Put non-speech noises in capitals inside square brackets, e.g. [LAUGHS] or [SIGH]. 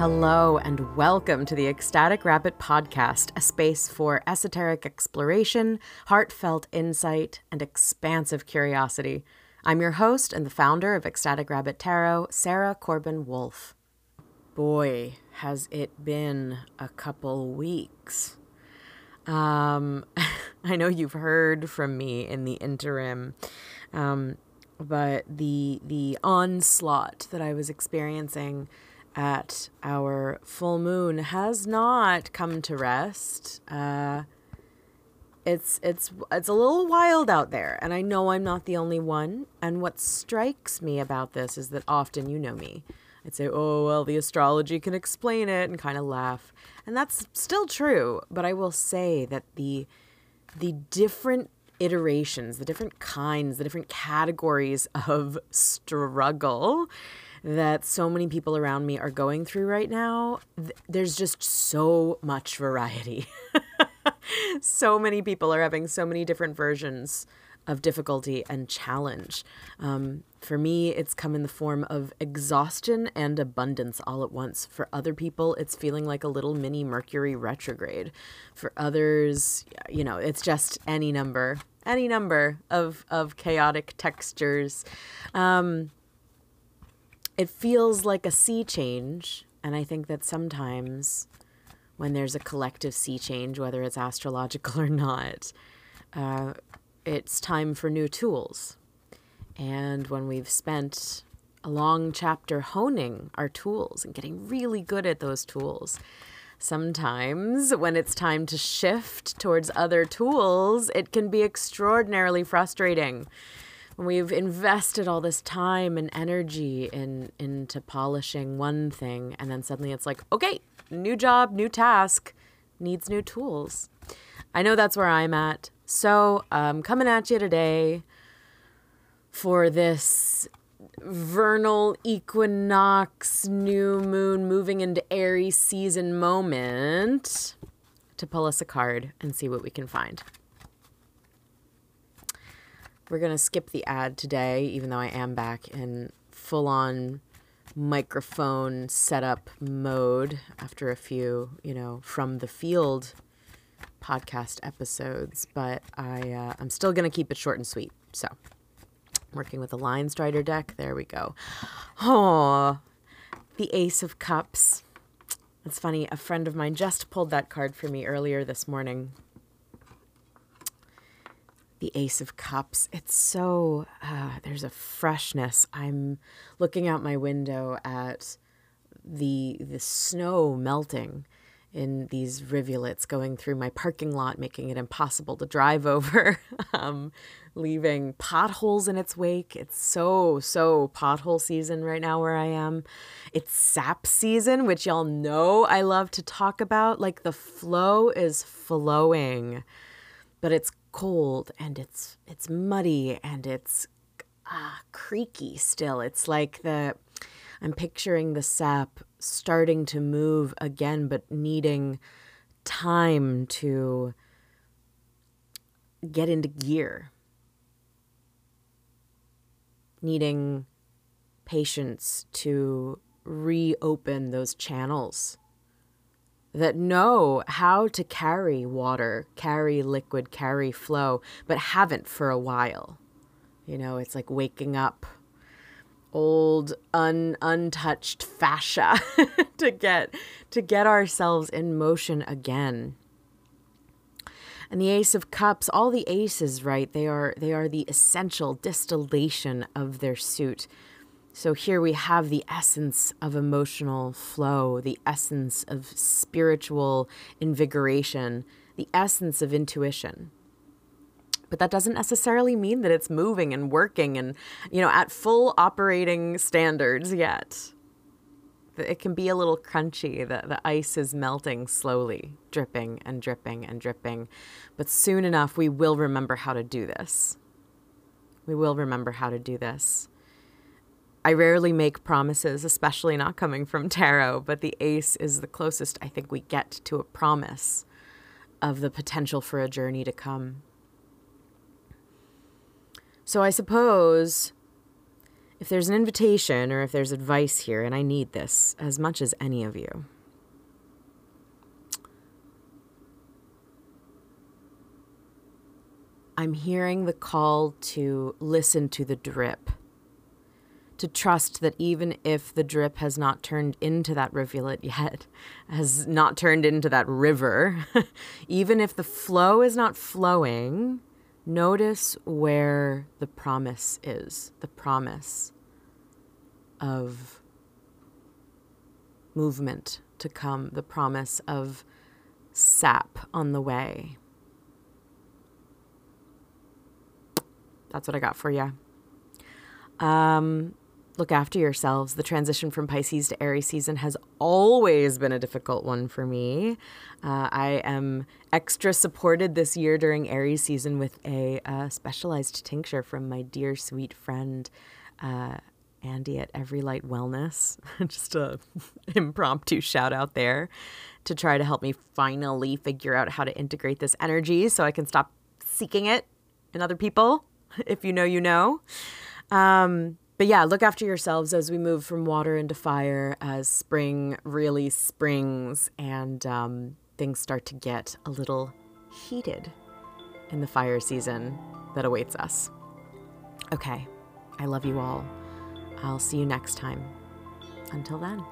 Hello, and welcome to the Ecstatic Rabbit Podcast, a space for esoteric exploration, heartfelt insight, and expansive curiosity. I'm your host and the founder of Ecstatic Rabbit Tarot, Sarah Corbin Wolf. Boy, has it been a couple weeks. Um, [LAUGHS] I know you've heard from me in the interim, um, but the the onslaught that I was experiencing at our full moon has not come to rest. Uh, it's it's it's a little wild out there, and I know I'm not the only one. And what strikes me about this is that often, you know me, I'd say, "Oh well, the astrology can explain it," and kind of laugh, and that's still true. But I will say that the the different iterations, the different kinds, the different categories of struggle that so many people around me are going through right now, there's just so much variety. [LAUGHS] so many people are having so many different versions of difficulty and challenge. Um, for me, it's come in the form of exhaustion and abundance all at once. For other people, it's feeling like a little mini Mercury retrograde. For others, you know, it's just any number, any number of, of chaotic textures. Um, it feels like a sea change. And I think that sometimes when there's a collective sea change, whether it's astrological [LAUGHS] or not, uh, it's time for new tools. And when we've spent a long chapter honing our tools and getting really good at those tools, sometimes when it's time to shift towards other tools, it can be extraordinarily frustrating. When we've invested all this time and energy in into polishing one thing, and then suddenly it's like, okay, new job, new task, needs new tools. I know that's where I'm at. So I'm coming at you today for this vernal equinox, new moon moving into Aries season moment to pull us a card and see what we can find. We're going to skip the ad today, even though I am back in full on microphone setup mode after a few, you know, from the field podcast episodes. But I, uh, I'm still to keep it short and sweet. So, working with the Lion Strider deck. There we go. Oh, the Ace of Cups. It's funny. A friend of mine just pulled that card for me earlier this morning the Ace of Cups. It's so, uh, there's a freshness. I'm looking out my window at the, the snow melting in these rivulets going through my parking lot, making it impossible to drive [LAUGHS] over, um, leaving potholes in its wake. It's so, so pothole season right now where I am. It's sap season, which y'all know I love to talk about. Like the flow is flowing, but it's cold and it's it's muddy and it's uh, creaky still. It's like the I'm picturing the sap starting to move again, but needing time to get into gear. Needing patience to reopen those channels that know how to carry water, carry liquid, carry flow, but haven't for a while. You know, it's like waking up old un untouched fascia [LAUGHS] to get to get ourselves in motion again. And the ace of cups, all the aces, right? They are they are the essential distillation of their suit. So here we have the essence of emotional flow, the essence of spiritual invigoration, the essence of intuition. But that doesn't necessarily mean that it's moving and working and, you know, at full operating standards yet. It can be a little crunchy. The, the ice is melting slowly, dripping and dripping and dripping. But soon enough, we will remember how to do this. We will remember how to do this. I rarely make promises, especially not coming from tarot, but the ace is the closest I think we get to a promise of the potential for a journey to come. So I suppose if there's an invitation or if there's advice here, and I need this as much as any of you, I'm hearing the call to listen to the drip, to trust that even if the drip has not turned into that rivulet yet, [LAUGHS] has not turned into that river, [LAUGHS] even if the flow is not flowing, notice where the promise is the promise of movement to come, the promise of sap on the way. That's what I got for you. Um, look after yourselves. The transition from Pisces to Aries season has always been a difficult one for me. Uh, I am extra supported this year during Aries season with a uh, specialized tincture from my dear sweet friend. Uh, Andy at Every Light Wellness. [LAUGHS] Just a [LAUGHS] impromptu shout out there to try to help me finally figure out how to integrate this energy so I can stop seeking it in other people. [LAUGHS] if you know, you know. Um, but yeah, look after yourselves as we move from water into fire, as spring really springs and um, things start to get a little heated in the fire season that awaits us. Okay, I love you all. I'll see you next time. Until then.